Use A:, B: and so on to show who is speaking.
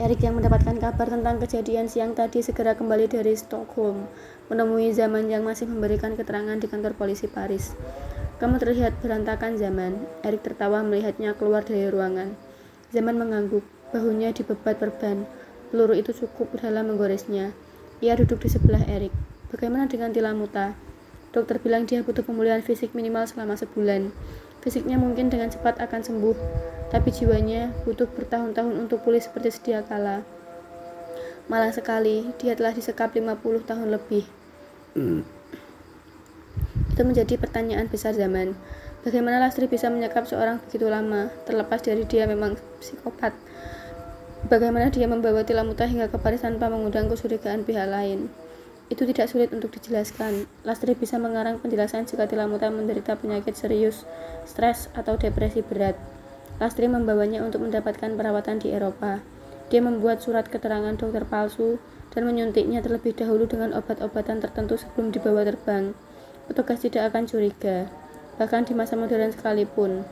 A: Erik yang mendapatkan kabar tentang kejadian siang tadi segera kembali dari Stockholm, menemui Zaman yang masih memberikan keterangan di kantor polisi Paris. Kamu terlihat berantakan, Zaman. Erik tertawa melihatnya keluar dari ruangan. Zaman mengangguk, bahunya dibebat perban. Peluru itu cukup dalam menggoresnya. Ia duduk di sebelah Erik. Bagaimana dengan Tilamuta? Dokter bilang dia butuh pemulihan fisik minimal selama sebulan. Fisiknya mungkin dengan cepat akan sembuh, tapi jiwanya butuh bertahun-tahun untuk pulih seperti sedia kala. Malang sekali, dia telah disekap 50 tahun lebih. Itu menjadi pertanyaan besar zaman. Bagaimana Lastri bisa menyekap seorang begitu lama, terlepas dari dia memang psikopat? Bagaimana dia membawa Tilamuta hingga ke Paris tanpa mengundang kesurigaan pihak lain? Itu tidak sulit untuk dijelaskan. Lastri bisa mengarang penjelasan jika Tilamuta menderita penyakit serius, stres, atau depresi berat. Lastri membawanya untuk mendapatkan perawatan di Eropa. Dia membuat surat keterangan dokter palsu dan menyuntiknya terlebih dahulu dengan obat-obatan tertentu sebelum dibawa terbang. Petugas tidak akan curiga, bahkan di masa modern sekalipun.